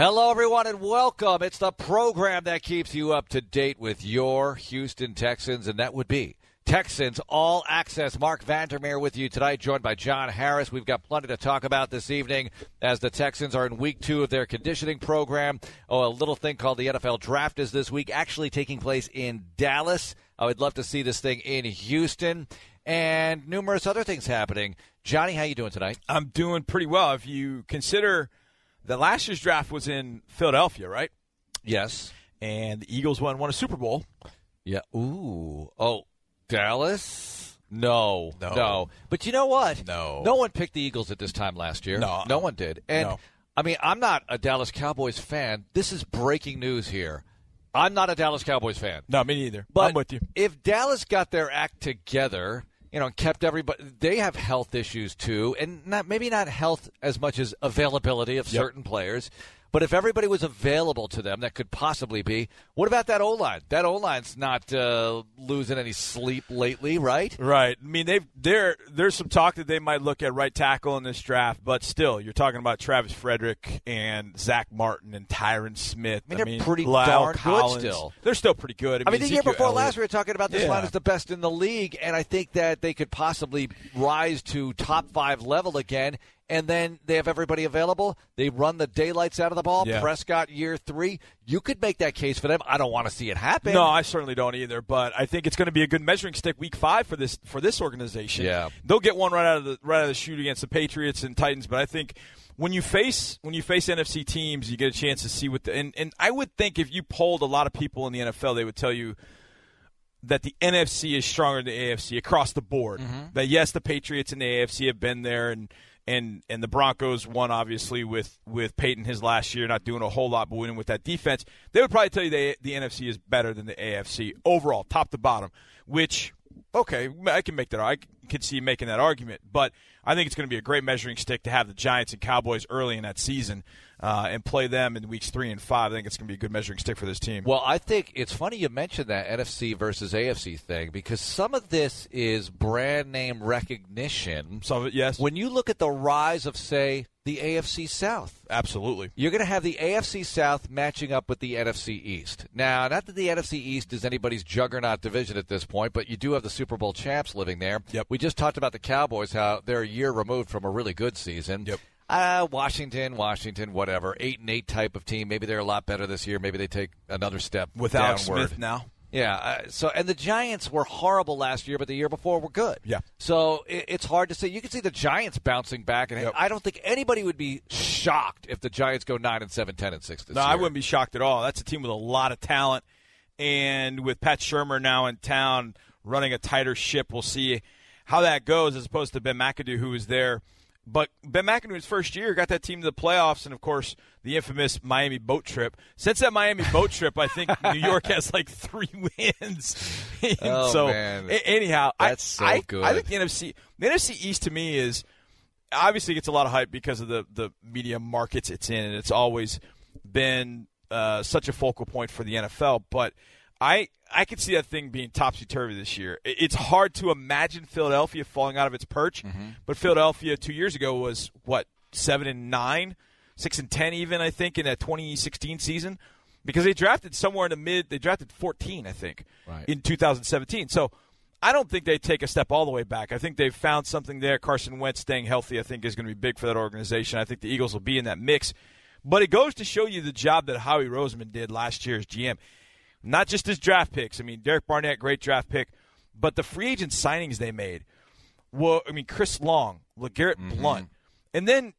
Hello, everyone, and welcome. It's the program that keeps you up to date with your Houston Texans, and that would be Texans All Access. Marc Vandermeer with you tonight, joined by John Harris. We've got plenty to talk about this evening as the Texans are in week two of their conditioning program. Oh, a little thing called the NFL Draft is this week, actually taking place in Dallas. I would love to see this thing in Houston and numerous other things happening. Johnny, how you doing tonight? I'm doing pretty well. If you consider the last year's draft was in Philadelphia, right? Yes. And the Eagles won won a Super Bowl. Yeah. Ooh. Oh, Dallas? No. No. No. But you know what? No. No one picked the Eagles at this time last year. No. No one did. And No. I mean, I'm not a Dallas Cowboys fan. This is breaking news here. I'm not a Dallas Cowboys fan. No, me neither. But I'm with you. if Dallas got their act together, you know, kept everybody, they have health issues too, and not maybe not health as much as availability of Yep. certain players. But if everybody was available to them, that could possibly be. What about that O line? That O line's not uh, losing any sleep lately, right? Right. I mean, they've there. There's some talk that they might look at right tackle in this draft, but still, you're talking about Travis Frederick and Zach Martin and Tyron Smith. I mean, they're pretty Lyle darn good still. They're still pretty good. I mean, the year before Elliott- last, we were talking about this Yeah. line is the best in the league, and I think that they could possibly rise to top five level again. And then they have everybody available. They run the daylights out of the ball. Yeah. Prescott year three. You could make that case for them. I don't want to see it happen. No, I certainly don't either. But I think it's going to be a good measuring stick week five for this for this organization. Yeah. they'll get one right out of the right out of the chute against the Patriots and Titans. But I think when you face when you face NFC teams, you get a chance to see what the and, and I would think if you polled a lot of people in the NFL, they would tell you that the NFC is stronger than the AFC across the board. Mm-hmm. That yes, the Patriots and the AFC have been there and. And, and the Broncos won obviously with, with Peyton his last year, not doing a whole lot, but winning with that defense. They would probably tell you the the NFC is better than the AFC overall, top to bottom. Which okay, I can make that. I can see making that argument, but I think it's going to be a great measuring stick to have the Giants and Cowboys early in that season uh, and play them in weeks three and five. I think it's going to be a good measuring stick for this team. Well, I think it's funny you mentioned that NFC versus AFC thing because some of this is brand name recognition. Some of it, yes, When you look at the rise of, say, the AFC South, absolutely. You're going to have the AFC South matching up with the NFC East. Now, not that the NFC East is anybody's juggernaut division at this point, but you do have the Super Bowl champs living there. Yep. We just talked about the Cowboys, how they're a year removed from a really good season. Yep. Uh, Washington, Washington, whatever. Eight and eight type of team. Maybe they're a lot better this year. Maybe they take another step With Alex downward. Smith now. Yeah. Uh, so, and the Giants were horrible last year, but the year before were good. Yeah. So it, it's hard to say. You can see the Giants bouncing back, and Yep. I don't think anybody would be shocked if the Giants go nine and seven, ten and six this No, year. I wouldn't be shocked at all. That's a team with a lot of talent, and with Pat Shurmur now in town running a tighter ship, we'll see how that goes. As opposed to Ben McAdoo, who was there, but Ben McAdoo's first year got that team to the playoffs, and of course the infamous Miami boat trip. Since that Miami boat trip, I think New York has like three wins. Oh, so man. anyhow, That's I, so I, good. I think the NFC, the NFC East to me is obviously gets a lot of hype because of the the media markets it's in, and it's always been uh, such a focal point for the NFL. But I I could see that thing being topsy turvy this year. It's hard to imagine Philadelphia falling out of its perch, mm-hmm. but Philadelphia two years ago was what seven and nine, six and ten even I think in that 2016 season because they drafted somewhere in the mid. They drafted 14 I think Right. in 2017. So. I don't think they take a step all the way back. I think they've found something there. Carson Wentz staying healthy, I think, is going to be big for that organization. I think the Eagles will be in that mix. But it goes to show you the job that Howie Roseman did last year as GM. Not just his draft picks. I mean, Derek Barnett, great draft pick, but the free agent signings they made. Well, I mean, Chris Long, LeGarrette Mm-hmm. Blount, and then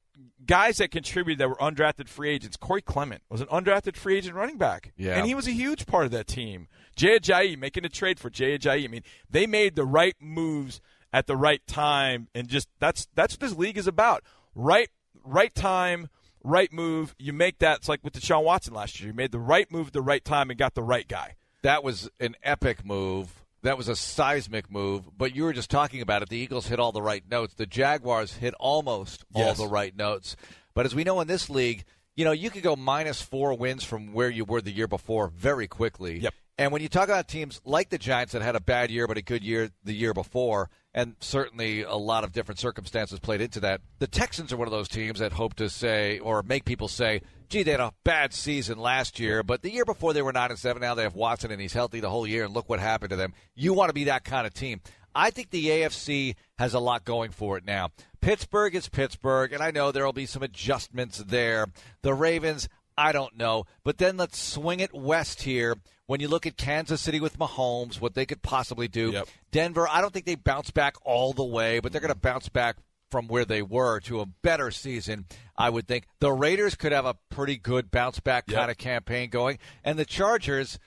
guys that contributed that were undrafted free agents. Corey Clement was an undrafted free agent running back, Yeah. and he was a huge part of that team. Jay Ajayi making a trade for Jay Ajayi. I mean, they made the right moves at the right time, and just that's that's what this league is about. Right, right time, right move. You make that. It's like with Deshaun Watson last year. You made the right move at the right time and got the right guy. That was an epic move. That was a seismic move. But you were just talking about it. The Eagles hit all the right notes. The Jaguars hit almost all the right notes. But as we know in this league, you know, you could go minus four wins from where you were the year before very quickly. Yep. And when you talk about teams like the Giants that had a bad year but a good year the year before, and certainly a lot of different circumstances played into that, the Texans are one of those teams that hope to say or make people say, gee, they had a bad season last year, but the year before they were nine and seven. Now they have Watson and he's healthy the whole year, and look what happened to them. You want to be that kind of team. I think the AFC has a lot going for it now. Pittsburgh is Pittsburgh, and I know there will be some adjustments there. The Ravens, I don't know. But then let's swing it west here. When you look at Kansas City with Mahomes, what they could possibly do. Yep. Denver, I don't think they bounce back all the way, but they're going to bounce back from where they were to a better season, I would think. The Raiders could have a pretty good bounce back Yep. kind of campaign going. And the Chargers,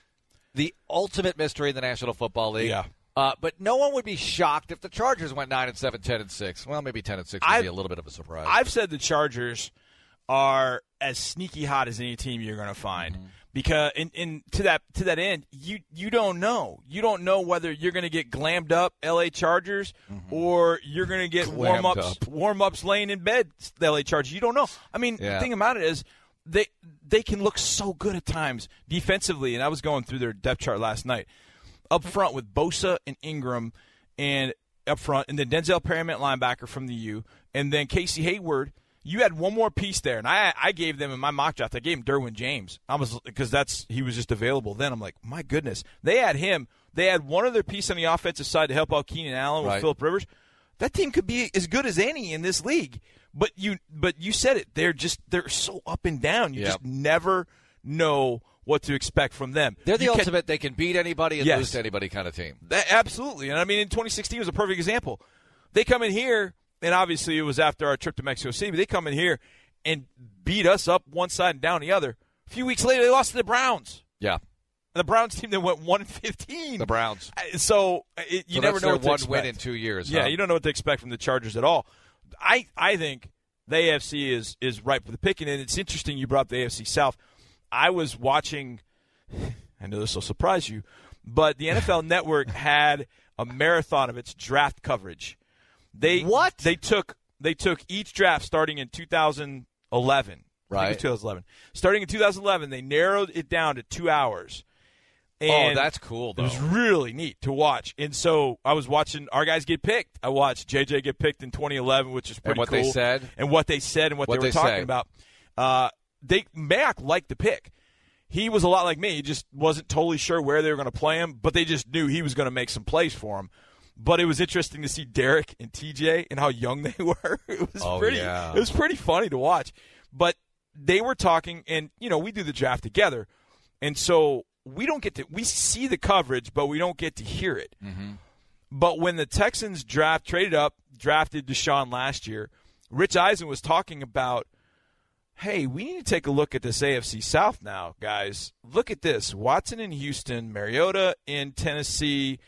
the ultimate mystery in the National Football League. Yeah. Uh, but no one would be shocked if the Chargers went nine and seven, 10 and six. Well, maybe ten and six would I've- be a little bit of a surprise. I've said the Chargers are as sneaky hot as any team you're going to find. Mm-hmm. Because in, in to that to that end, you you don't know. You don't know whether you're going to get glammed up LA Chargers mm-hmm. or you're going to get warm ups up. warm ups laying in bed LA Chargers. You don't know. I mean, Yeah. the thing about it is they they can look so good at times defensively. And I was going through their depth chart last night. Up front with Bosa and Ingram, and up front, and then Denzel Perryman, linebacker from the U, and then Casey Hayward. You had one more piece there, and I I gave them in my mock draft. I gave him Derwin James. I was because that's he was just available then. I'm like, my goodness, they had him. They had one other piece on the offensive side to help out Keenan Allen with Right. Philip Rivers. That team could be as good as any in this league. But you but you said it. They're just they're so up and down. You Yep. just never know what to expect from them. They're the You can- ultimate. they can beat anybody and Yes. lose to anybody kind of team. that, absolutely. And I mean, in 2016 was a perfect example. They come in here, and obviously it was after our trip to Mexico City, but they come in here and beat us up one side and down the other. A few weeks later, they lost to the Browns. Yeah, And the Browns team that went 1 15. the Browns. Uh, So it, you So never know what to one expect. win in two years. Yeah, huh? you don't know what to expect from the Chargers at all. I I think the AFC is is ripe for the picking, and it's interesting you brought up the AFC South. I was watching. I know this will surprise you, but the NFL Network had a marathon of its draft coverage. They What? they took they took each draft starting in 2011. I think it Right. was 2011. Starting in 2011, they narrowed it down to two hours. oh, that's cool it was really neat to watch. And so I was watching our guys get picked. I watched JJ get picked in 2011, which is pretty cool. what cool. they said? And what they said and what, What'd they were they talking say? about. Uh, they Mac liked the pick. He was a lot like me. He just wasn't totally sure where they were going to play him, but they just knew he was going to make some plays for him. But it was interesting to see Derek and TJ and how young they were. It was Oh, pretty. yeah. It was pretty funny to watch. But they were talking, and you know, we do the draft together, and so we don't get to we see the coverage, but we don't get to hear it. Mm-hmm. But when the Texans draft traded up, drafted Deshaun last year, Rich Eisen was talking about, hey, we need to take a look at this AFC South now, guys. Look at this: Watson in Houston, Mariota in Tennessee,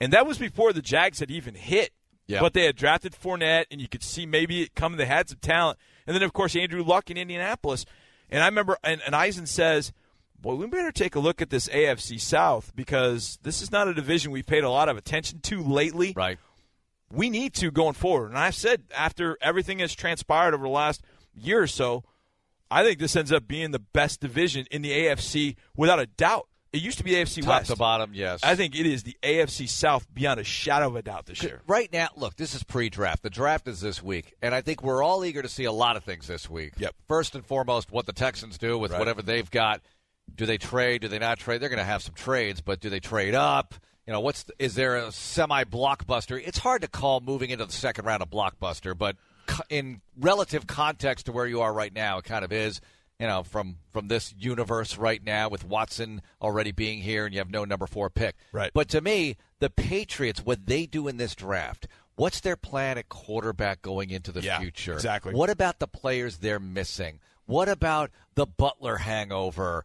and that was before the Jags had even hit. Yeah. But they had drafted Fournette, and you could see maybe it coming. They had some talent, and then of course Andrew Luck in Indianapolis. And I remember, and, and Eisen says, "Boy, we better take a look at this AFC South because this is not a division we've paid a lot of attention to lately. right. We need to going forward." And I've said after everything has transpired over the last year or so, I think this ends up being the best division in the AFC without a doubt. It used to be AFC Top West. to bottom, yes. I think it is the AFC South beyond a shadow of a doubt this year. Right now, look, this is pre-draft. The draft is this week, and I think we're all eager to see a lot of things this week. Yep. First and foremost, what the Texans do with Right. whatever they've got. Do they trade? Do they not trade? They're going to have some trades, but do they trade up? You know, what's the, is there a semi-blockbuster? It's hard to call moving into the second round a blockbuster, but in relative context to where you are right now, it kind of is. You know, from from this universe right now, with Watson already being here, and you have no number four pick. Right. But to me, the Patriots, what they do in this draft, what's their plan at quarterback going into the Yeah, future? exactly. What about the players they're missing? What about the Butler hangover?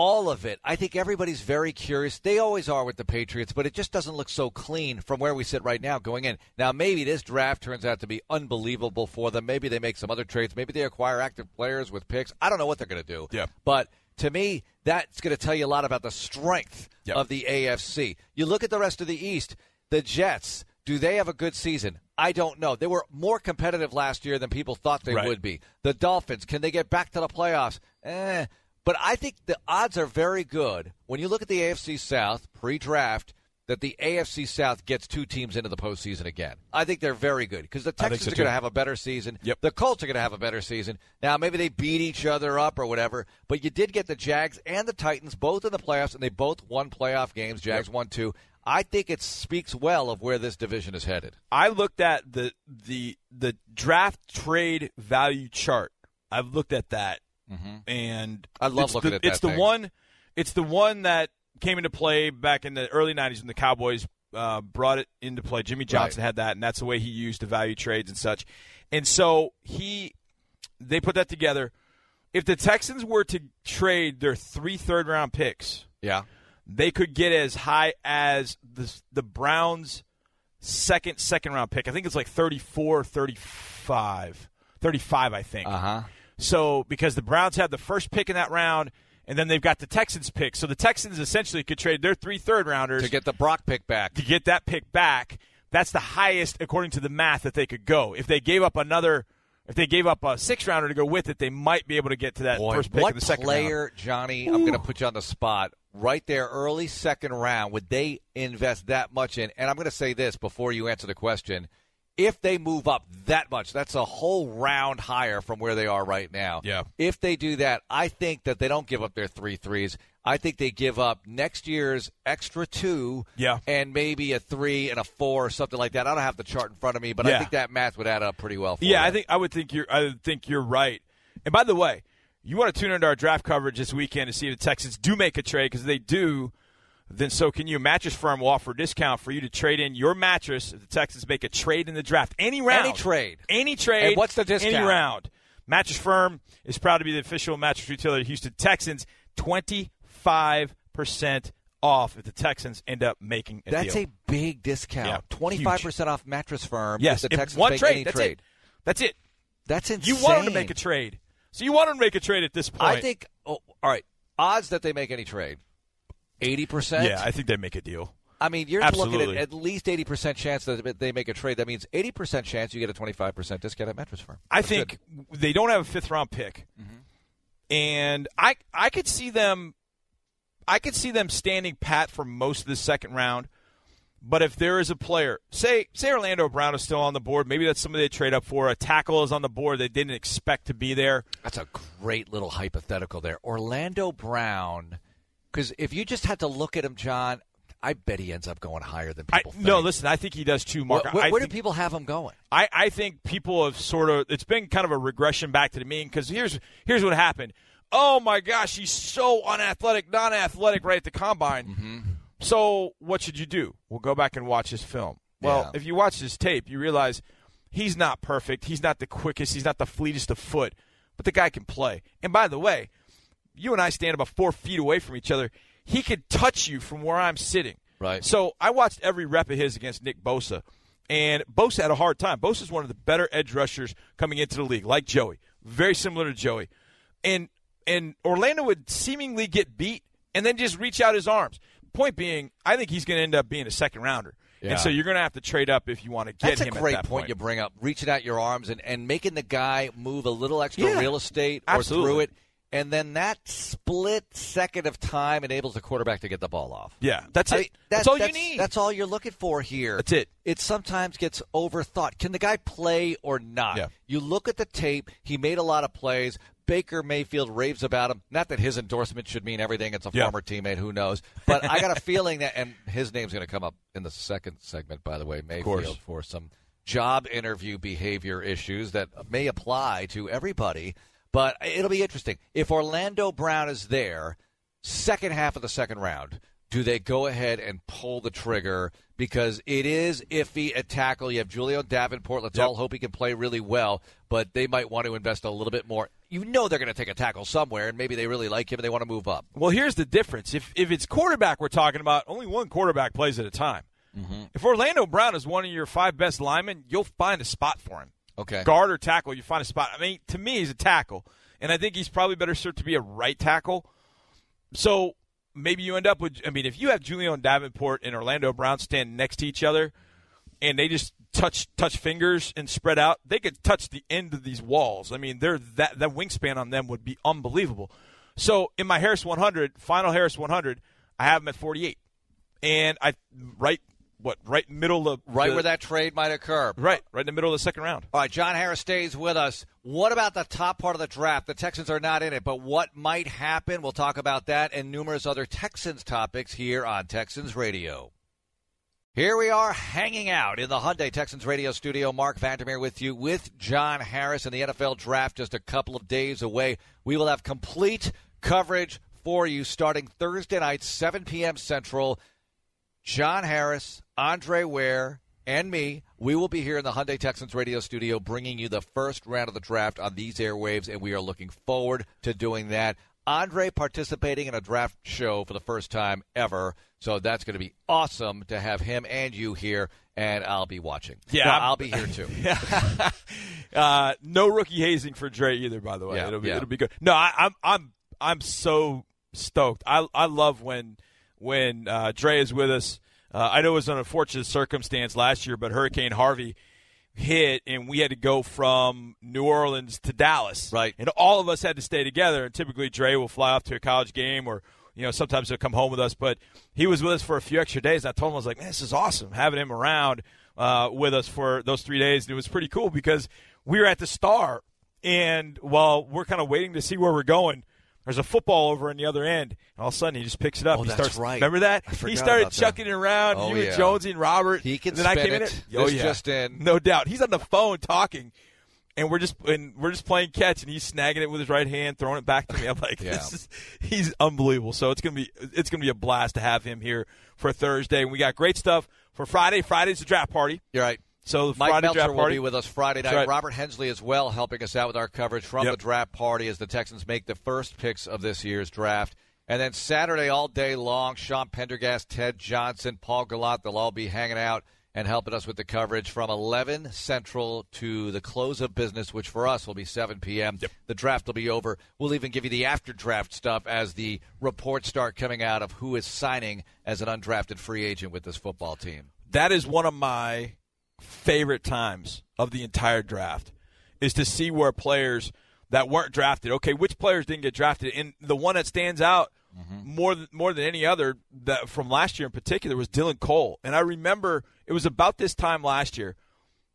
All of it. I think everybody's very curious. They always are with the Patriots, but it just doesn't look so clean from where we sit right now going in. Now, maybe this draft turns out to be unbelievable for them. Maybe they make some other trades. Maybe they acquire active players with picks. I don't know what they're going to do. Yeah. But to me, that's going to tell you a lot about the strength Yep. of the AFC. You look at the rest of the East, the Jets, do they have a good season? I don't know. They were more competitive last year than people thought they Right. would be. The Dolphins, can they get back to the playoffs? Eh. But I think the odds are very good. When you look at the AFC South pre draft, that the AFC South gets two teams into the postseason again. I think they're very good because the Texans so, are going to have a better season. Yep. The Colts are going to have a better season. Now, maybe they beat each other up or whatever, but you did get the Jags and the Titans both in the playoffs, and they both won playoff games. Jags won two. I think it speaks well of where this division is headed. I looked at the the the draft trade value chart. I've looked at that, and I love it's looking the, at that It's the one. It's the one that came into play back in the early '90s when the Cowboys uh, brought it into play. Jimmy Johnson Right. had that, and that's the way he used to value trades and such. And so he, they put that together. If the Texans were to trade their three third round picks, Yeah. they could get as high as the the Browns second second round pick. I think it's like 34 35. 35 I think. Uh huh. So because the Browns had the first pick in that round and then they've got the Texans pick. So the Texans essentially could trade their three third rounders To get the Brock pick back. to get that pick back. That's the highest according to the math that they could go. If they gave up another if they gave up a six rounder to go with it, they might be able to get to that Boy, first pick what in the second round. player, Johnny? I'm going to put you on the spot right there, early second round. Would they invest that much in? And I'm going to say this before you answer the question: If they move up that much, that's a whole round higher from where they are right now. Yeah. If they do that, I think that they don't give up their three threes. I think they give up next year's extra two, Yeah. and maybe a three and a four or something like that. I don't have the chart in front of me, but Yeah. I think that math would add up pretty well. For Yeah, them. I think I would think you're. I would think you're right. And by the way, you want to tune into our draft coverage this weekend to see if the Texans do make a trade because they do. Then so can you. Mattress Firm will offer a discount for you to trade in your mattress if the Texans make a trade in the draft. Any round, Any trade. any trade. And what's the discount? Any round. Mattress Firm is proud to be the official mattress retailer of the Houston Texans. Twenty five percent off if the Texans end up making a That's deal. a big discount. Yeah, Twenty-five percent off Mattress Firm. yes. if the Texans one make trade. any that's trade. it. That's it. That's insane. You want them to make a trade. So you want them to make a trade at this point. I think. Oh, all right. Odds that they make any trade. Eighty percent. Yeah, I think they make a deal. I mean, you're Absolutely. looking at at least eighty percent chance that they make a trade. That means eighty percent chance you get a twenty-five percent discount at Mattress Firm. I think good. they don't have a fifth round pick, mm-hmm. and I I could see them, I could see them standing pat for most of the second round. But if there is a player, say say Orlando Brown is still on the board, maybe that's somebody they trade up for. A tackle is on the board they didn't expect to be there. that's a great little hypothetical there. Orlando Brown, because if you just had to look at him, John, I bet he ends up going higher than I, people think. no, listen, I think he does too, Marc. Where, where, where think- do people have him going? I, I think people have sort of it's been kind of a regression back to the mean because here's here's what happened. Oh my gosh, he's so unathletic, non-athletic right at the combine. Mm-hmm. So what should you do? Well, go back and watch his film. Well, Yeah. if you watch his tape, you realize he's not perfect. He's not the quickest. He's not the fleetest of foot, but the guy can play. And by the way, you and I stand about four feet away from each other. He could touch you from where I'm sitting. Right. So I watched every rep of his against Nick Bosa, and Bosa had a hard time. Bosa is one of the better edge rushers coming into the league, like Joey, very similar to Joey, and and Orlando would seemingly get beat and then just reach out his arms. Point being, I think he's going to end up being a second rounder, Yeah. and so you're going to have to trade up if you want to get That's a him. great at that point, you bring up. Reaching out your arms and, and making the guy move a little extra Yeah, real estate or absolutely. through it. And then that split second of time enables the quarterback to get the ball off. Yeah, that's I it. mean, that's that- all you need. That's all you're looking for here. That's it. It sometimes gets overthought. Can the guy play or not? Yeah. You look at the tape. He made a lot of plays. Baker Mayfield raves about him. Not that his endorsement should mean everything. It's a Yeah. former teammate. Who knows? But I got a feeling that, and his name's going to come up in the second segment, by the way. Mayfield, for some job interview behavior issues that may apply to everybody. But it'll be interesting. If Orlando Brown is there, second half of the second round, do they go ahead and pull the trigger? Because it is iffy at tackle. You have Julie'n Davenport. Let's Yep. all hope he can play really well, but they might want to invest a little bit more. You know they're going to take a tackle somewhere, and maybe they really like him and they want to move up. Well, here's the difference. If if it's quarterback we're talking about, only one quarterback plays at a time. Mm-hmm. If Orlando Brown is one of your five best linemen, you'll find a spot for him. Okay. Guard or tackle, you find a spot. I mean, to me, he's a tackle, and I think he's probably better served to be a right tackle. So maybe you end up with. I mean, if you have Julie'n Davenport and Orlando Brown stand next to each other, and they just touch touch fingers and spread out, they could touch the end of these walls. I mean, they're that that wingspan on them would be unbelievable. So in my Harris 100, final Harris 100, I have him at 48. and I right what right middle of right the, where that trade might occur. right right in the middle of the second round. All right, John Harris stays with us. What about the top part of the draft? The Texans are not in it, but what might happen? We'll talk about that and numerous other Texans topics here on Texans Radio. Here we are hanging out in the Hyundai Texans radio studio. Marc Vandermeer with you with John Harris and the NFL draft just a couple of days away. We will have complete coverage for you starting Thursday night, 7 p.m. Central. John Harris, Andre Ware, and me, we will be here in the Hyundai Texans radio studio bringing you the first round of the draft on these airwaves, and we are looking forward to doing that. Andre participating in a draft show for the first time ever, so that's going to be awesome to have him and you here, and I'll be watching. Yeah, No, I'll be here too. uh, no rookie hazing for Dre either. By the way, Yeah, it'll be yeah. it'll be good. No, I, I'm I'm I'm so stoked. I I love when when uh, Dre is with us. Uh, I know it was an unfortunate circumstance last year, but Hurricane Harvey hit and we had to go from New Orleans to Dallas. Right. And all of us had to stay together. And typically Dre will fly off to a college game or you know, sometimes he'll come home with us, but he was with us for a few extra days. And I told him, I was like, man, this is awesome having him around uh, with us for those three days. And it was pretty cool because we were at the Star, and while we're kind of waiting to see where we're going, there's a football over on the other end. And all of a sudden, he just picks it up. Oh, he that's starts, right. Remember that? He started about that. chucking it around. Oh, you yeah. and Jonesy and Robert. He can and then I came in it. Oh, This yeah. just in. No doubt. He's on the phone talking. And we're just and we're just playing catch, and he's snagging it with his right hand, throwing it back to me. I'm like, Yeah. this is he's unbelievable. So it's gonna be it's gonna be a blast to have him here for Thursday. And we got great stuff for Friday. Friday's the draft party. You're right. So the Mike Friday Meltzer draft will be with us Friday night. Right. Robert Hensley as well, helping us out with our coverage from Yep. the draft party as the Texans make the first picks of this year's draft. And then Saturday all day long, Sean Pendergast, Ted Johnson, Paul Gallant, they'll all be hanging out and helping us with the coverage from 11 Central to the close of business, which for us will be 7 p.m. The draft will be over. We'll even give you the after draft stuff as the reports start coming out of who is signing as an undrafted free agent with this football team. that is one of my favorite times of the entire draft is to see where players that weren't drafted okay which players didn't get drafted? And the one that stands out mm-hmm. more than more than any other that from last year in particular was Dylan Cole. And I remember it was about this time last year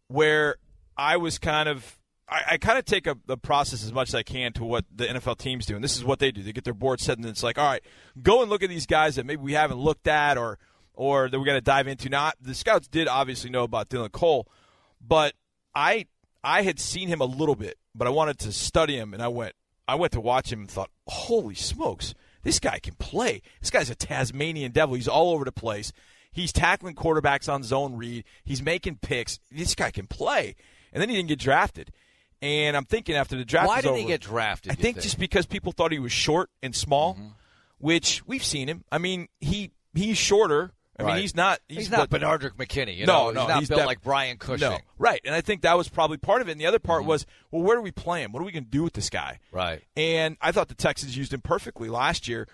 where I was kind of I, I kind of take a, the process as much as I can to what the NFL teams do, and this is what they do. They get their board set, and it's like, all right, go and look at these guys that maybe we haven't looked at, or or that we're going to dive into. Now, the scouts did obviously know about Dylan Cole, but I I had seen him a little bit, but I wanted to study him, and I went I went to watch him and thought, holy smokes, this guy can play. This guy's a Tasmanian devil. He's all over the place. He's tackling quarterbacks on zone read. He's making picks. This guy can play. And then he didn't get drafted. And I'm thinking after the draft Why didn't he get drafted? I you think, just because people thought he was short and small, Mm-hmm. which we've seen him. I mean, he he's shorter. I Right. mean, he's not. He's, He's, not what- Benardrick McKinney. You No, know? no, he's not he's built def- like Brian Cushing. No, right. And I think that was probably part of it. And the other part Mm-hmm. was, well, where do we play him? What are we going to do with this guy? Right. And I thought the Texans used him perfectly last year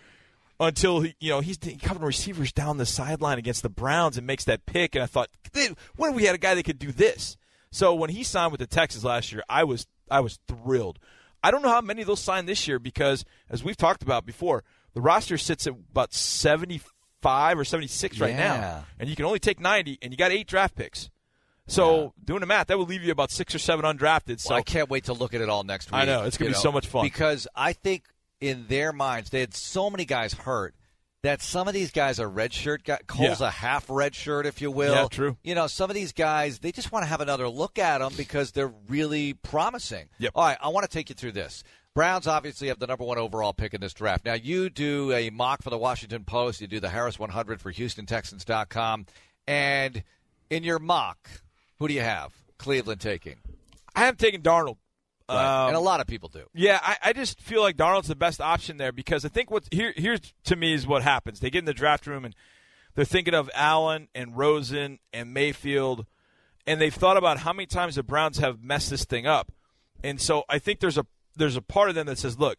until he, you know, he's covering receivers down the sideline against the Browns and makes that pick. And I thought, "Dude, when we had a guy that could do this? So when he signed with the Texans last year, I was I was thrilled. I don't know how many they'll sign this year because, as we've talked about before, the roster sits at about seventy five or seventy six right Yeah. now, and you can only take ninety, and you got eight draft picks. So doing the math, that would leave you about six or seven undrafted. So Well, I can't wait to look at it all next week. I know, it's gonna be so much fun. because I think in their minds they had so many guys hurt that some of these guys are redshirt guys. Cole's Yeah. a half red shirt, if you will. Yeah, true. You know, some of these guys they just want to have another look at them because they're really promising. Yep. All right, I want to take you through this. Browns obviously have the number one overall pick in this draft. Now you do a mock for the Washington Post. You do the Harris 100 for HoustonTexans.com, and in your mock, who do you have? Cleveland taking. I have taken Darnold. Right. Um, and a lot of people do. Yeah, I, I just feel like Darnold's the best option there because I think what here here's to me is what happens. They get in the draft room and they're thinking of Allen and Rosen and Mayfield, and they've thought about how many times the Browns have messed this thing up. And so I think there's a there's a part of them that says, look,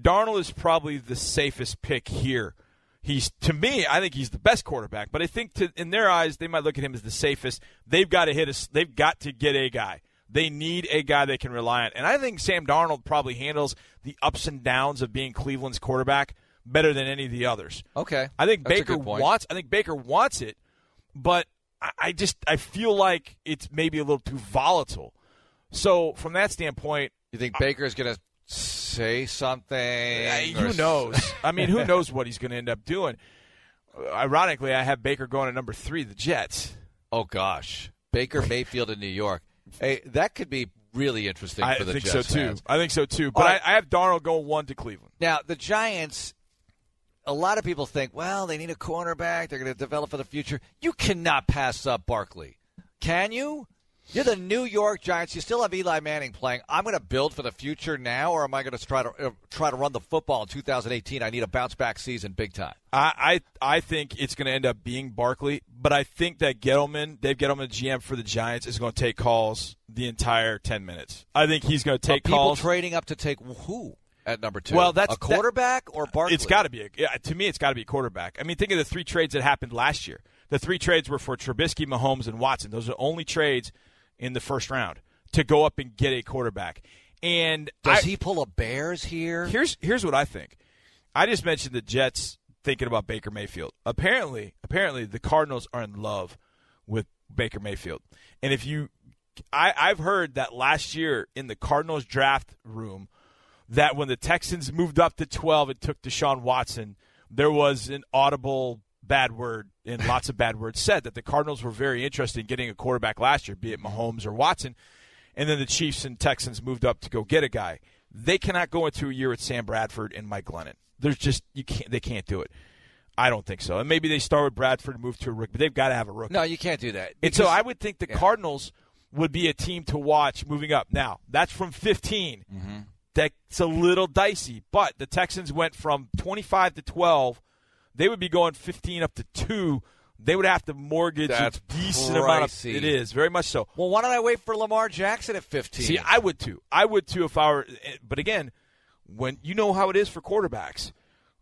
Darnold is probably the safest pick here. He's to me, I think he's the best quarterback, but I think to, in their eyes they might look at him as the safest. They've got to hit us. They've got to get a guy. They need a guy they can rely on, and I think Sam Darnold probably handles the ups and downs of being Cleveland's quarterback better than any of the others. Okay. I think That's Baker wants. I think Baker wants it, but I, I just I feel like it's maybe a little too volatile. So from that standpoint, You think Baker's going to say something? or who knows? I mean, who knows what he's going to end up doing? Ironically, I have Baker going to number three, the Jets. Oh gosh, Baker Mayfield in New York. Hey, that could be really interesting I for the Jets. I think Jets so too. fans. I think so too. But right. I, I have Darnold going one to Cleveland. Now the Giants. A lot of people think, well, they need a cornerback. They're going to develop for the future. You cannot pass up Barkley, can you? You're the New York Giants. You still have Eli Manning playing. I'm going to build for the future now, or am I going to try to uh, try to run the football in 2018? I need a bounce back season, big time. I, I I think it's going to end up being Barkley, but I think that Gettleman, Dave Gettleman, GM for the Giants, is going to take calls the entire ten minutes. I think he's going to take people calls. trading up to take who at number two? Well, that's- a quarterback or Barkley. It's got to be a, yeah, to me. It's got to be a quarterback. I mean, think of the three trades that happened last year. The three trades were for Trubisky, Mahomes, and Watson. Those are the only trades in the first round to go up and get a quarterback. And Does I- he pull a Bears here? Here's here's what I think. I just mentioned the Jets thinking about Baker Mayfield. Apparently, apparently the Cardinals are in love with Baker Mayfield. And if you I, I've heard that last year in the Cardinals draft room that when the Texans moved up to twelve and took Deshaun Watson, there was an audible bad word and lots of bad words said that the Cardinals were very interested in getting a quarterback last year, be it Mahomes or Watson and then the Chiefs and Texans moved up to go get a guy. They cannot go into a year with Sam Bradford and Mike Glennon. There's just you can't they can't do it. I don't think so. And maybe they start with Bradford and move to a rookie, but they've got to have a rookie. no, you can't do that. and so I would think the yeah. Cardinals would be a team to watch moving up. Now that's from 15. Mm-hmm. That's a little dicey, but the Texans went from 25 to 12. They would be going 15 up to two. They would have to mortgage That's a decent amount of. It is very much so. Well, why don't I wait for Lamar Jackson at 15? See, I would too. I would too if I were. But again, when you know how it is for quarterbacks,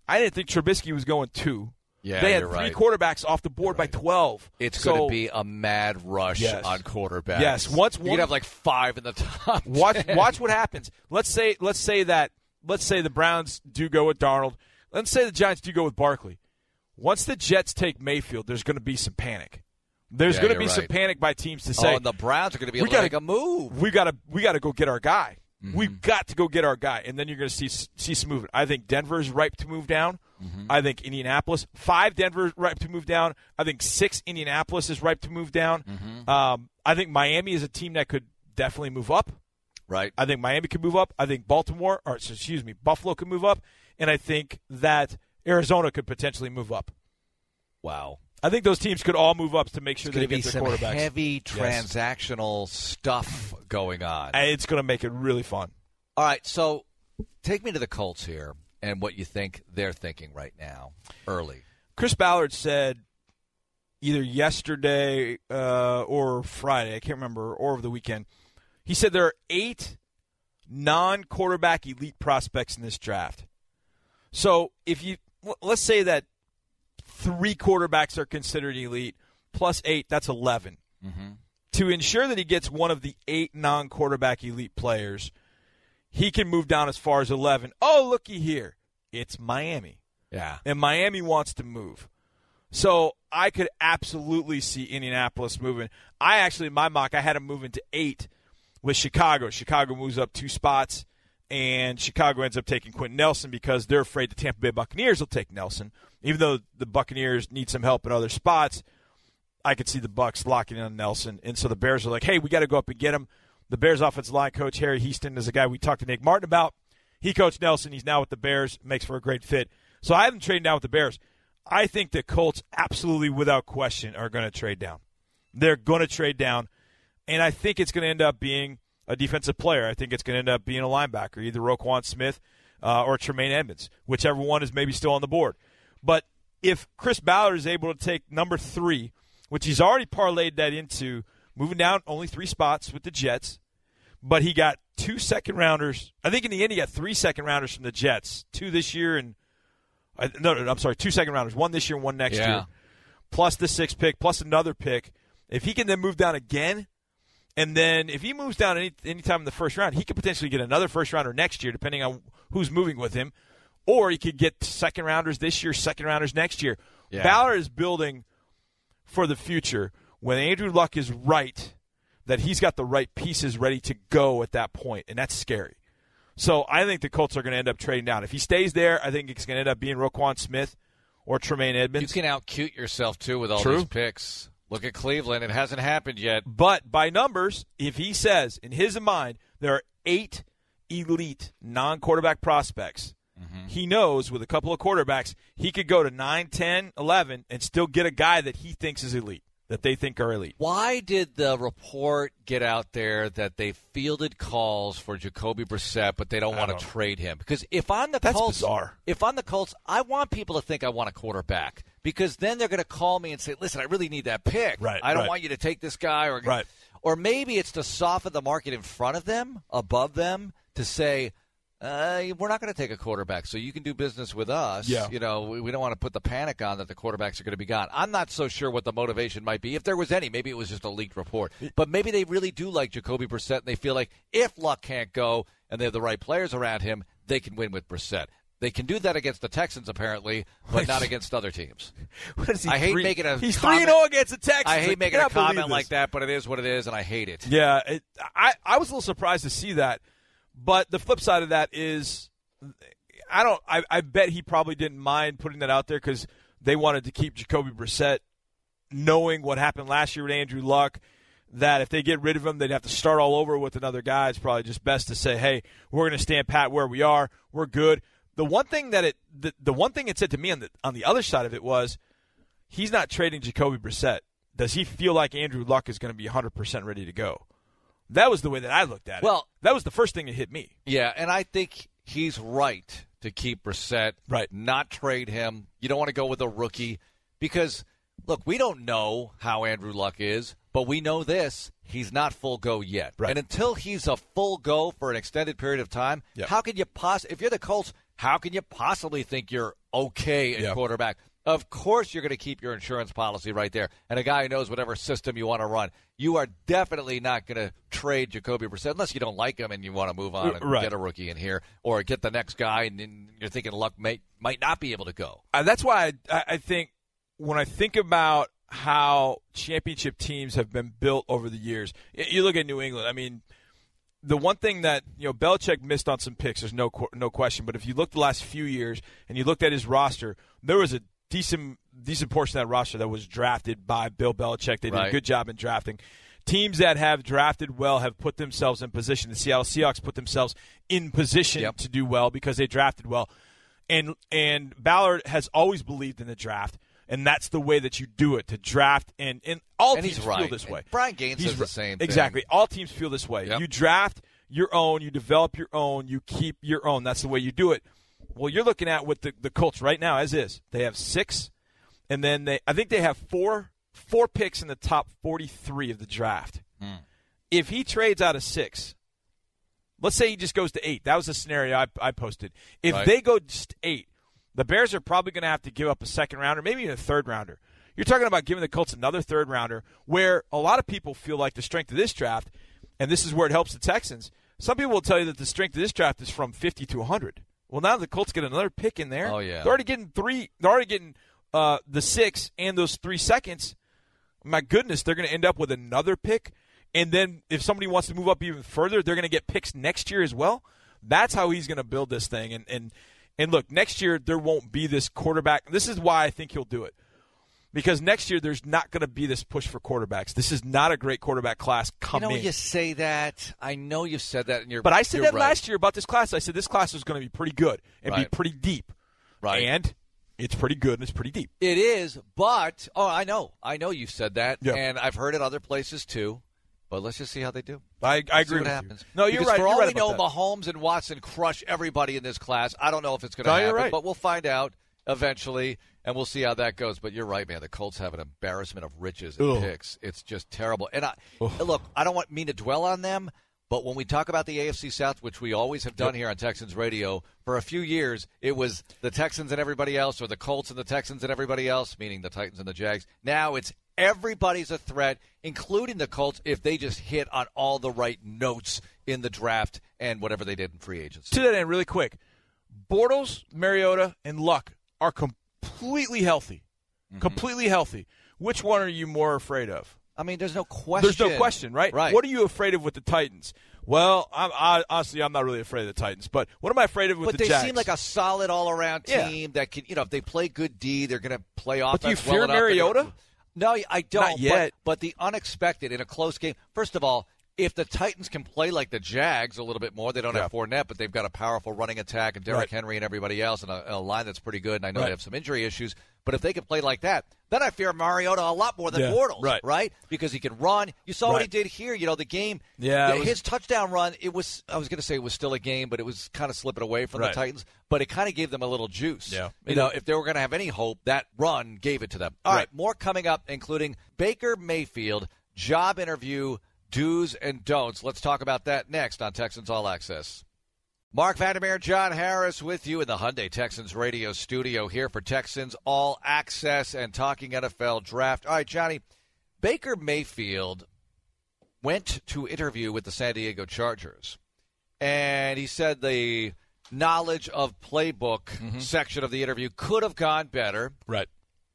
I didn't think Trubisky was going two. Yeah, they had you're three right. quarterbacks off the board by twelve. it's So, going to be a mad rush Yes. on quarterbacks. Yes, once you one- could have like five in the top. Watch 10. watch what happens. Let's say let's say that let's say the Browns do go with Darnold. Let's say the Giants do go with Barkley. Once the Jets take Mayfield, there's going to be some panic. There's Yeah, going to be some panic by teams to Oh, say and the Browns are going to be We gotta- make a move. we got to we got to go get our guy. Mm-hmm. We've got to go get our guy, and then you're going to see see some movement. I think Denver is ripe to move down. Mm-hmm. I think Indianapolis five Denver is ripe to move down. I think six Indianapolis is ripe to move down. Mm-hmm. Um, I think Miami is a team that could definitely move up. Right. I think Miami could move up. I think Baltimore, or excuse me, Buffalo could move up, and I think that Arizona could potentially move up. Wow. I think those teams could all move up to make sure they get their some quarterbacks. heavy Yes. transactional stuff going on. It's going to make it really fun. All right, so take me to the Colts here and what you think they're thinking right now, early. Chris Ballard said either yesterday uh, or Friday, I can't remember, or over the weekend. He said there are eight non-quarterback elite prospects in this draft. So if you let's say that three quarterbacks are considered elite, plus eight, that's 11 mm-hmm. To ensure that he gets one of the eight non-quarterback elite players, he can move down as far as eleven. Oh, looky here, it's Miami Yeah. and Miami wants to move. So I could absolutely see Indianapolis moving. I actually, in my mock, I had them moving to eight with Chicago. Chicago moves up two spots, and Chicago ends up taking Quenton Nelson because they're afraid the Tampa Bay Buccaneers will take Nelson. Even though the Buccaneers need some help in other spots, I could see the Bucks locking in on Nelson, and so the Bears are like, "Hey, we got to go up and get him." The Bears' offensive line coach Harry Hiestand is a guy we talked to Nick Martin about. He coached Nelson. He's now with the Bears. Makes for a great fit. So I haven't traded down with the Bears. I think the Colts absolutely, without question, are going to trade down. They're going to trade down, and I think it's going to end up being a defensive player. I think it's going to end up being a linebacker, either Roquan Smith uh, or Tremaine Edmunds, whichever one is maybe still on the board. But if Chris Ballard is able to take number three, which he's already parlayed that into moving down only three spots with the Jets, but he got two second rounders. I think in the end he got three second rounders from the Jets, two this year and uh, no, no, I'm sorry, two second rounders, one this year and one next Yeah. year, plus the sixth pick, plus another pick. If he can then move down again, and then if he moves down any anytime in the first round, he could potentially get another first rounder next year, depending on who's moving with him. or he could get second rounders this year, second rounders next year. Yeah. Ballard is building for the future. When Andrew Luck is right, that he's got the right pieces ready to go at that point, and that's scary. So I think the Colts are going to end up trading down. If he stays there, I think it's going to end up being Roquan Smith or Tremaine Edmunds. You can out cute yourself too with all True. these picks. Look at Cleveland; it hasn't happened yet. But by numbers, if he says in his mind there are eight elite non-quarterback prospects, mm-hmm. he knows with a couple of quarterbacks he could go to 9, 10, 11 and still get a guy that he thinks is elite, that they think are elite. Why did the report get out there that they fielded calls for Jacoby Brissett, but they don't want to trade him? Because if I'm the That's Colts, bizarre. if I'm the Colts, I want people to think I want a quarterback because then they're going to call me and say, "Listen, I really need that pick. Right, I don't right. want you to take this guy." Or Right. or maybe it's to soften the market in front of them, above them, to say. Uh, we're not going to take a quarterback, so you can do business with us. Yeah. You know, we, we don't want to put the panic on that the quarterbacks are going to be gone. I'm not so sure what the motivation might be. If there was any, maybe it was just a leaked report. But maybe they really do like Jacoby Brissett, and they feel like if Luck can't go and they have the right players around him, they can win with Brissett. They can do that against the Texans, apparently, but not against other teams. What is he? I hate three- making a He's three zero oh against the Texans. I hate making a comment like that, but it is what it is, and I hate it. Yeah, it, I I was a little surprised to see that, but the flip side of that is, I don't. I, I bet he probably didn't mind putting that out there because they wanted to keep Jacoby Brissett, knowing what happened last year with Andrew Luck. That if they get rid of him, they'd have to start all over with another guy. It's probably just best to say, "Hey, we're going to stand pat where we are. We're good." The one thing that it, the, the one thing it said to me on the on the other side of it was, he's not trading Jacoby Brissett. Does he feel like Andrew Luck is going to be 100% ready to go? That was the way that I looked at it. Well- that was the first thing that hit me. Yeah, and I think he's right to keep Brissett, Right. Not trade him. You don't want to go with a rookie because look, we don't know how Andrew Luck is, but we know this: he's not full go yet. Right. And until he's a full go for an extended period of time, Yeah. how can you poss? If you're the Colts, how can you possibly think you're okay at Yeah. quarterback? Of course, you're going to keep your insurance policy right there, and a guy who knows whatever system you want to run. You are definitely not going to trade Jacoby Brissett unless you don't like him and you want to move on and Right. get a rookie in here, or get the next guy, and then you're thinking Luck may might not be able to go. Uh, that's why I I think when I think about how championship teams have been built over the years, you look at New England. I mean, the one thing that you know Belichick missed on some picks. There's no no question. But if you look the last few years and you looked at his roster, there was a decent decent portion of that roster that was drafted by Bill Belichick. They did a good job in drafting. Teams that have drafted well have put themselves in position. The Seattle Seahawks put themselves in position Yep. to do well because they drafted well. And and Ballard has always believed in the draft, and that's the way that you do it to draft. And and all And teams he's feel this way. And Brian Gaines He's says the same thing. Exactly. All teams feel this way. Yep. You draft your own, you develop your own, you keep your own. That's the way you do it. Well, you're looking at with the, the Colts right now as is. They have six, and then they I think they have four four picks in the top 43 of the draft. Hmm. If he trades out of six, let's say he just goes to eight. That was the scenario I, I posted. If Right. they go just eight, the Bears are probably going to have to give up a second rounder, maybe even a third rounder. You're talking about giving the Colts another third rounder, where a lot of people feel like the strength of this draft, and this is where it helps the Texans. Some people will tell you that the strength of this draft is from 50 to 100. Well, now the Colts get another pick in there. Oh, yeah. they're already getting three. They're already getting uh, the six and those three seconds. My goodness, they're going to end up with another pick. And then if somebody wants to move up even further, they're going to get picks next year as well. That's how he's going to build this thing. And and and look, next year there won't be this quarterback. This is why I think he'll do it. Because next year there's not going to be this push for quarterbacks. This is not a great quarterback class coming. You know, you say that. I know you said that, and you're. but I said that right. last year about this class. I said this class was going to be pretty good and be pretty deep. Right. And it's pretty good and it's pretty deep. It is, but oh, I know, I know you said that, Yeah. and I've heard it other places too. But let's just see how they do. I, I agree what with happens. you. No, you're Because right. For you're all right we know, that. Mahomes and Watson crush everybody in this class. I don't know if it's going to No, you're happen, right. but we'll find out eventually, and we'll see how that goes. But you're right, man. The Colts have an embarrassment of riches in Ugh. picks. It's just terrible. And I, look, I don't want mean to dwell on them, but when we talk about the AFC South, which we always have done here on Texans Radio, for a few years it was the Texans and everybody else, or the Colts and the Texans and everybody else, meaning the Titans and the Jags. Now it's everybody's a threat, including the Colts, if they just hit on all the right notes in the draft and whatever they did in free agency. to that end, really quick, Bortles, Mariota, and Luck are completely healthy, Mm-hmm. completely healthy, which one are you more afraid of? I mean, there's no question. There's no question, right? Right. What are you afraid of with the Titans? Well, I'm, I, honestly, I'm not really afraid of the Titans, but what am I afraid of with But the Jags? But they seem like a solid all-around Yeah. team that can, you know, if they play good D, they're going to play off. But do you fear. They're Mariota? No, I don't. Not yet. But, but the unexpected in a close game. First of all, if the Titans can play like the Jags a little bit more, they don't have Yeah. Fournette, but they've got a powerful running attack and Derrick Right. Henry and everybody else, and a, a line that's pretty good. And I know Right. they have some injury issues, but if they can play like that, then I fear Mariota a lot more than Yeah. Bortles, Right. Because he can run. You saw what he did here. You know, the game. Yeah, the- was- his touchdown run. It was. I was going to say it was still a game, but it was kind of slipping away from Right. the Titans. But it kind of gave them a little juice. Yeah. You know, if they were going to have any hope, that run gave it to them. All right, Right. more coming up, including Baker Mayfield, job interview, do's and don'ts. Let's talk about that next on Texans All Access. Marc Vandermeer, John Harris with you in the Hyundai Texans radio studio here for Texans All Access and talking NFL draft. All right, Johnny, Baker Mayfield went to interview with the San Diego Chargers, and he said the knowledge of playbook mm-hmm. section of the interview could have gone better. right.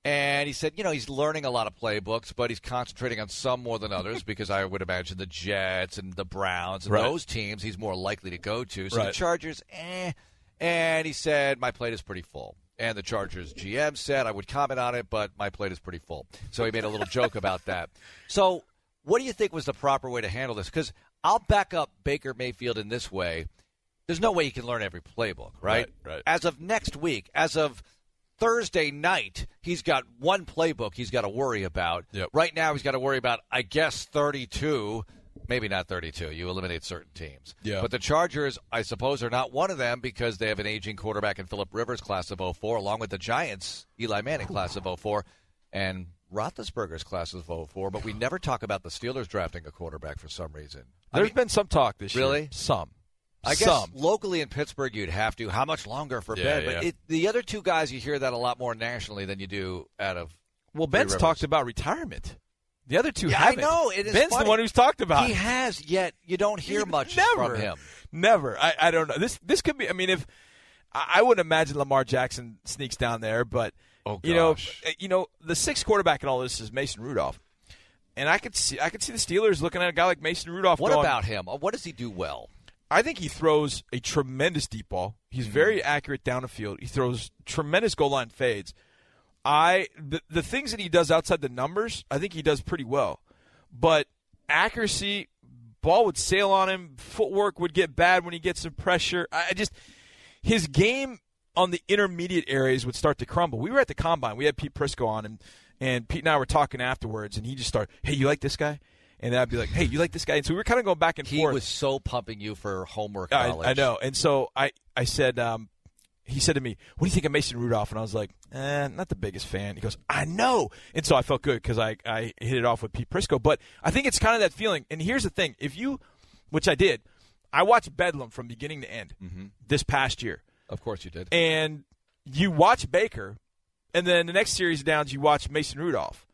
And he said, you know, he's learning a lot of playbooks, but he's concentrating on some more than others because I would imagine the Jets and the Browns and Right. those teams he's more likely to go to. So the Chargers, eh. And he said, my plate is pretty full. And the Chargers GM said I would comment on it, but my plate is pretty full. So he made a little joke about that. So what do you think was the proper way to handle this? Because I'll back up Baker Mayfield in this way. There's no way you can learn every playbook, right? Right, right. As of next week, as of Thursday night, he's got one playbook he's got to worry about. Yep. Right now, he's got to worry about, I guess, 32. Maybe not 32. You eliminate certain teams. Yeah. But the Chargers, I suppose, are not one of them because they have an aging quarterback in Philip Rivers, class of 04, along with the Giants, Eli Manning, class of 04, and Roethlisberger's class of 04. But we never talk about the Steelers drafting a quarterback for some reason. I There's mean, been some talk this year. Really? Some. I guess some. locally in Pittsburgh you'd have to. How much longer for Yeah, Ben? But yeah. it, the other two guys, you hear that a lot more nationally than you do out of. Well, Ben's talked about retirement. The other two Yeah, I haven't. know, it is Ben's funny. the one who's talked about. He it. has, yet you don't hear He- much never, from him. Never. I, I don't know. This this could be. I mean, if I, I wouldn't imagine Lamar Jackson sneaks down there, but Oh, you know, uh, you know, the sixth quarterback in all this is Mason Rudolph, and I could see I could see the Steelers looking at a guy like Mason Rudolph. What going, about him? What does he do well? I think he throws a tremendous deep ball. He's mm-hmm. very accurate down the field. He throws tremendous goal line fades. I the, the things that he does outside the numbers, I think he does pretty well. But accuracy, ball would sail on him. Footwork would get bad when he gets some pressure. I I just his game on the intermediate areas would start to crumble. We were at the combine. We had Pete Prisco on, and and Pete and I were talking afterwards, and he just started, "Hey, you like this guy?" And then I'd be like, "Hey, you like this guy?" And so we were kind of going back and He forth. He was so pumping you for homework I. I know. And so I, I said, um, he said to me, "What do you think of Mason Rudolph?" And I was like, eh, "Not the biggest fan." He goes, "I know." And so I felt good because I, I hit it off with Pete Prisco. But I think it's kind of that feeling. And here's the thing: if you, which I did, I watched Bedlam from beginning to end this past year, Of course you did. and you watch Baker, and then the next series of downs you watch Mason Rudolph.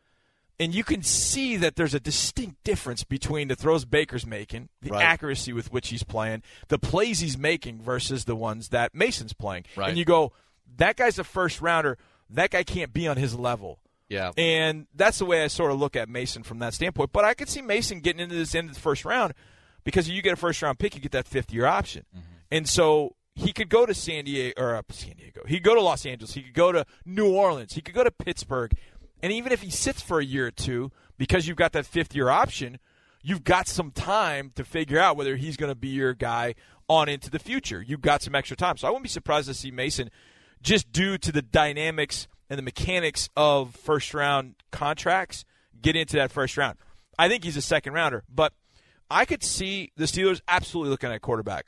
And you can see that there's a distinct difference between the throws Baker's making, the Right. accuracy with which he's playing, the plays he's making versus the ones that Mason's playing. Right. And you go, that guy's a first rounder. That guy can't be on his level. Yeah. And that's the way I sort of look at Mason from that standpoint. But I could see Mason getting into this end of the first round because you get a first round pick, you get that fifth year option. And so he could go to San Diego or uh, San Diego. He could go to Los Angeles. He could go to New Orleans. He could go to Pittsburgh. And even if he sits for a year or two, because you've got that fifth year option, you've got some time to figure out whether he's going to be your guy on into the future. You've got some extra time. So I wouldn't be surprised to see Mason just due to the dynamics and the mechanics of first round contracts get into that first round. I think he's a second rounder, but I could see the Steelers absolutely looking at quarterback.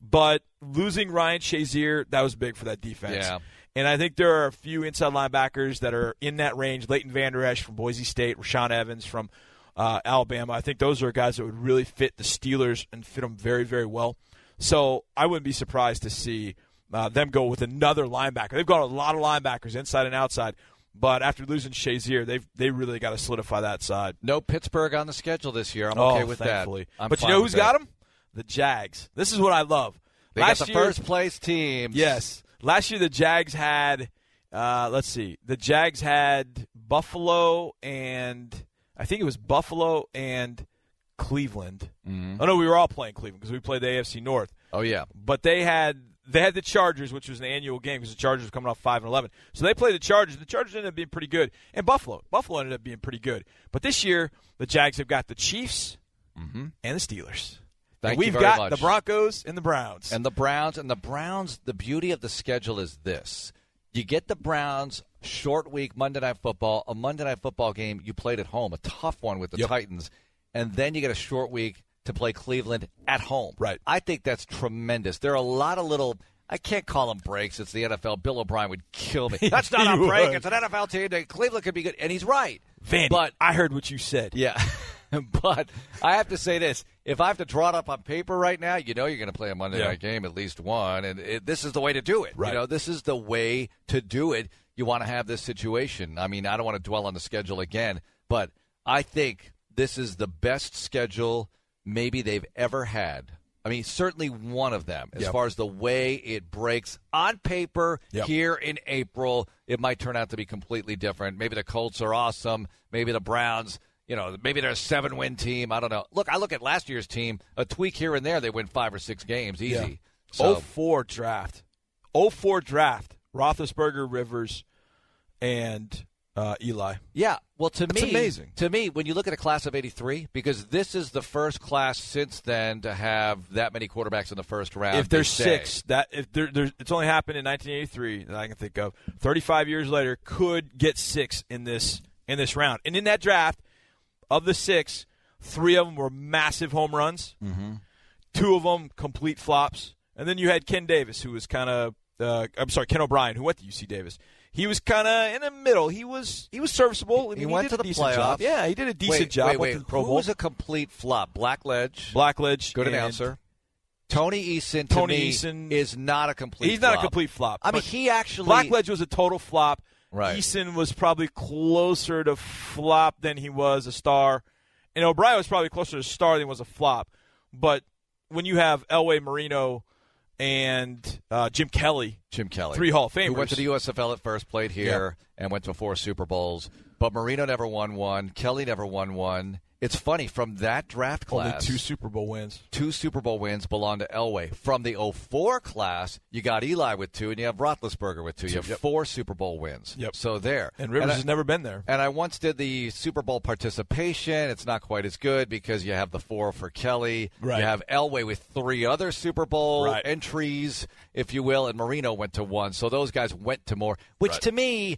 But losing Ryan Shazier, that was big for that defense. Yeah. And I think there are a few inside linebackers that are in that range. Leighton Vander Esch from Boise State, Rashaan Evans from uh, Alabama. I think those are guys that would really fit the Steelers and fit them very, very well. So I wouldn't be surprised to see uh, them go with another linebacker. They've got a lot of linebackers inside and outside, but after losing Shazier, they've they really got to solidify that side. No Pittsburgh on the schedule this year. I'm oh, okay with thankfully. that. I'm but you know who's got them? The Jags. This is what I love. They Last got the year, first place teams. Yes. Last year the Jags had. Uh, let's see. The Jags had Buffalo and I think it was Buffalo and Cleveland. Mhm. Oh no, we were all playing Cleveland because we played the AFC North. Oh yeah. But they had they had the Chargers, which was an annual game because the Chargers were coming off five and eleven. So they played the Chargers. The Chargers ended up being pretty good, and Buffalo. Buffalo ended up being pretty good. But this year, the Jags have got the Chiefs and the Steelers. Thank we've got much. the Broncos and the Browns. And the Browns and the Browns. The beauty of the schedule is this: you get the Browns short week Monday Night Football, a Monday Night Football game you played at home, a tough one with the Yep. Titans, and then you get a short week to play Cleveland at home. Right. I think that's tremendous. There are a lot of little. I can't call them breaks. It's the NFL. Bill O'Brien would kill me. That's not a break. would. It's an NFL team. Cleveland could be good, and he's right. But I heard what you said. yeah. but I have to say this: if I have to draw it up on paper right now, you know you're going to play a Monday Yeah. night game, at least one, and it, this is the way to do it. Right. You know, this is the way to do it. You want to have this situation. I mean, I don't want to dwell on the schedule again, but I think this is the best schedule maybe they've ever had. I mean, certainly one of them as Yep. far as the way it breaks on paper Yep. here in April. It might turn out to be completely different. Maybe the Colts are awesome. Maybe the Browns, you know, maybe they're a seven win team. I don't know. Look, I look at last year's team, a tweak here and there, they win five or six games easy. So, 04 draft. 04 draft. Roethlisberger, Rivers, and uh, Eli. yeah. Well, to That's me, amazing. To me, when you look at a class of 83, because this is the first class since then to have that many quarterbacks in the first round. if there's six, that if there, there's, it's only happened in 1983 that I can think of. 35 years later, could get six in this in this round. And in that draft, of the six, three of them were massive home runs. Mm-hmm. Two of them complete flops, and then you had Ken Davis, who was kind of uh, I'm sorry, Ken O'Brien, who went to UC Davis. He was kind of in the middle. He was he was serviceable. I He mean, went did to a the playoffs. job. Yeah, he did a decent wait, job. Wait, went wait. to the Pro Who Bowl. was a complete flop? Blackledge. Blackledge. Good announcer. Tony Eason to Tony me Eason- is not a complete. He's not a complete flop. I mean, he actually Blackledge was a total flop. Right. Eason was probably closer to flop than he was a star, and O'Brien was probably closer to star than he was a flop. But when you have Elway Marino and uh, Jim Kelly, Jim Kelly, three Hall of Famers, who went to the USFL at first, played here, and went to four Super Bowls. But Marino never won one. Kelly never won one. It's funny from that draft class. only two Super Bowl wins. two Super Bowl wins belong to Elway. From the 04 class, you got Eli with two, and you have Roethlisberger with two. You have Yep. four Super Bowl wins. Yep. So there. And Rivers I- has never been there. And I once did the Super Bowl participation. It's not quite as good because you have the four for Kelly. Right. You have Elway with three other Super Bowl Right. entries, if you will, and Marino went to one. So those guys went to more, which Right. to me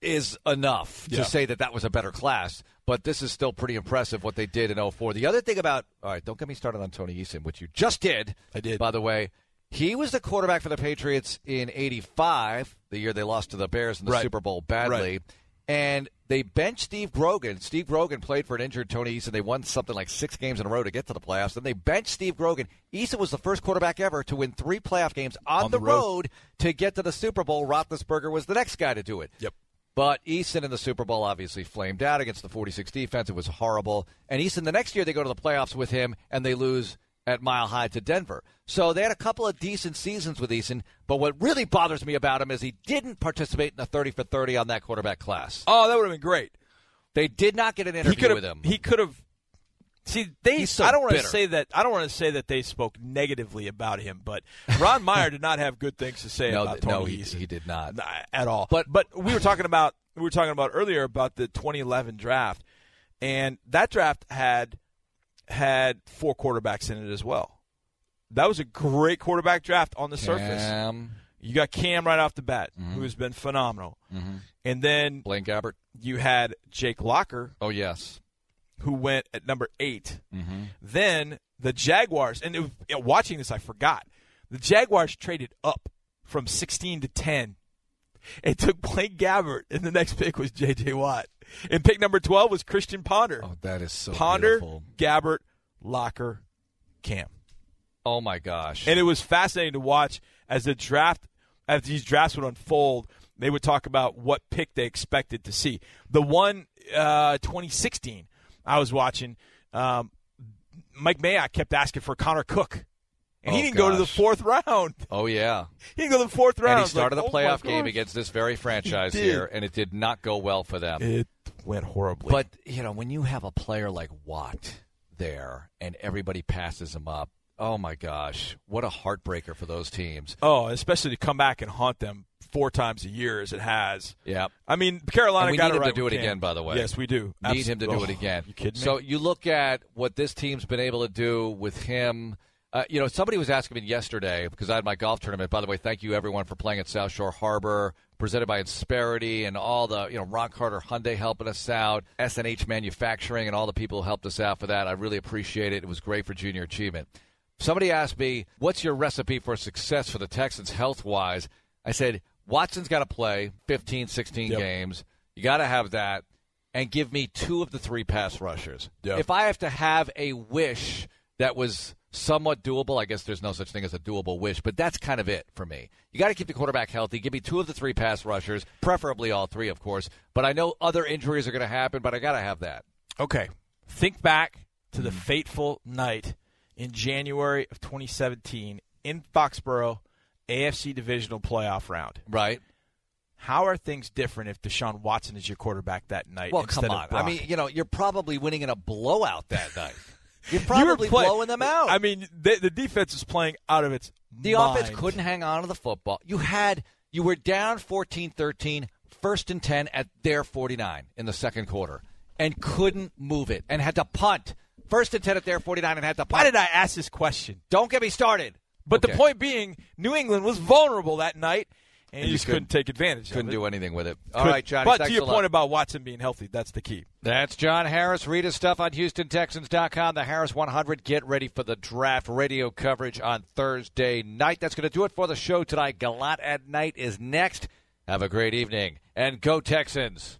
is enough Yeah. to say that that was a better class. But this is still pretty impressive what they did in 04. The other thing about, all right, don't get me started on Tony Eason, which you just did. I did. By the way, he was the quarterback for the Patriots in 85, the year they lost to the Bears in the Right. Super Bowl badly. Right. And they benched Steve Grogan. Steve Grogan played for an injured Tony Eason. They won something like six games in a row to get to the playoffs. Then they benched Steve Grogan. Eason was the first quarterback ever to win three playoff games on, On the, the road. road to get to the Super Bowl. Roethlisberger was the next guy to do it. Yep. But Eason in the Super Bowl obviously flamed out against the 46 defense. It was horrible. And Eason, the next year, they go to the playoffs with him and they lose at Mile High to Denver. So they had a couple of decent seasons with Eason. But what really bothers me about him is he didn't participate in the 30 for 30 on that quarterback class. Oh, that would have been great. They did not get an interview with him. He could have. See, they. So I don't want to say that. I don't want to say that they spoke negatively about him, but Ron Meyer did not have good things to say no, about Tony no, he, he did not. At all. But- but we were talking about we were talking about earlier about the 2011 draft, and that draft had had four quarterbacks in it as well. That was a great quarterback draft on the surface. You got Cam right off the bat, Mm-hmm. who has been phenomenal, and then Blaine Gabbert. you had Jake Locker, Oh, yes. Who went at number 8 Mm-hmm. Then the Jaguars, and was, you know, watching this, I forgot. The Jaguars traded up from 16 to 10. It took Blake Gabbert, and the next pick was J.J. Watt. And pick number 12 was Christian Ponder. Oh, that is so Ponder, beautiful. Gabbert, Locker, Cam. Oh, my gosh. And it was fascinating to watch as the draft, as these drafts would unfold. They would talk about what pick they expected to see. The one, uh, 2016, I was watching. Um, Mike Mayock kept asking for Connor Cook, and Oh, he didn't go to the fourth round. Oh yeah, He didn't go to the fourth round. and he like, started oh the my playoff game against this very franchise here, and it did not go well for them. It went horribly. But you know, when you have a player like Watt there, and everybody passes him up, oh my gosh, what a heartbreaker for those teams. oh, especially to come back and haunt them four times a year as it has. Yeah. I mean, Carolina And we got need him to do it Cam. again, by the way. Yes, we do. Need him to do Absol- it again. You kidding me? So you look at what this team's been able to do with him. Uh, you know, somebody was asking me yesterday because I had my golf tournament. By the way, thank you everyone for playing at South Shore Harbor, presented by Insperity and all the you know Ron Carter Hyundai helping us out, SNH Manufacturing, and all the people who helped us out for that. I really appreciate it. It was great for junior achievement. Somebody asked me, "What's your recipe for success for the Texans health wise?" I said, "Watson's got to play 15, 16 Yep. games. You got to have that." and give me two of the three pass rushers. Yeah. If I have to have a wish that was somewhat doable, I guess there's no such thing as a doable wish, but that's kind of it for me. You got to keep the quarterback healthy. Give me two of the three pass rushers, preferably all three, of course. But I know other injuries are going to happen, but I got to have that. Okay. Think back to the fateful night in January of 2017 in Foxborough, AFC Divisional Playoff round. Right? How are things different if Deshaun Watson is your quarterback that night? Well, come on. I mean, you know, you're probably winning in a blowout that night. You're You probably play- blowing them out. I mean, the, the defense is playing out of its The mind. offense couldn't hang on to the football. You had you were down 14-13, first and 10 at their 49 in the second quarter and couldn't move it and had to punt. First and 10 at their 49 and had to. Why did I ask this question? Don't get me started. But Okay. the point being, New England was vulnerable that night, and, And you just couldn't, take advantage of it. couldn't do anything with it. All Could- right, Johnny. But to your point about Watson being healthy, that's the key. That's John Harris. Read his stuff on HoustonTexans.com. The Harris 100. Get ready for the draft radio coverage on Thursday night. That's going to do it for the show tonight. Galat at Night is next. Have a great evening. And go Texans.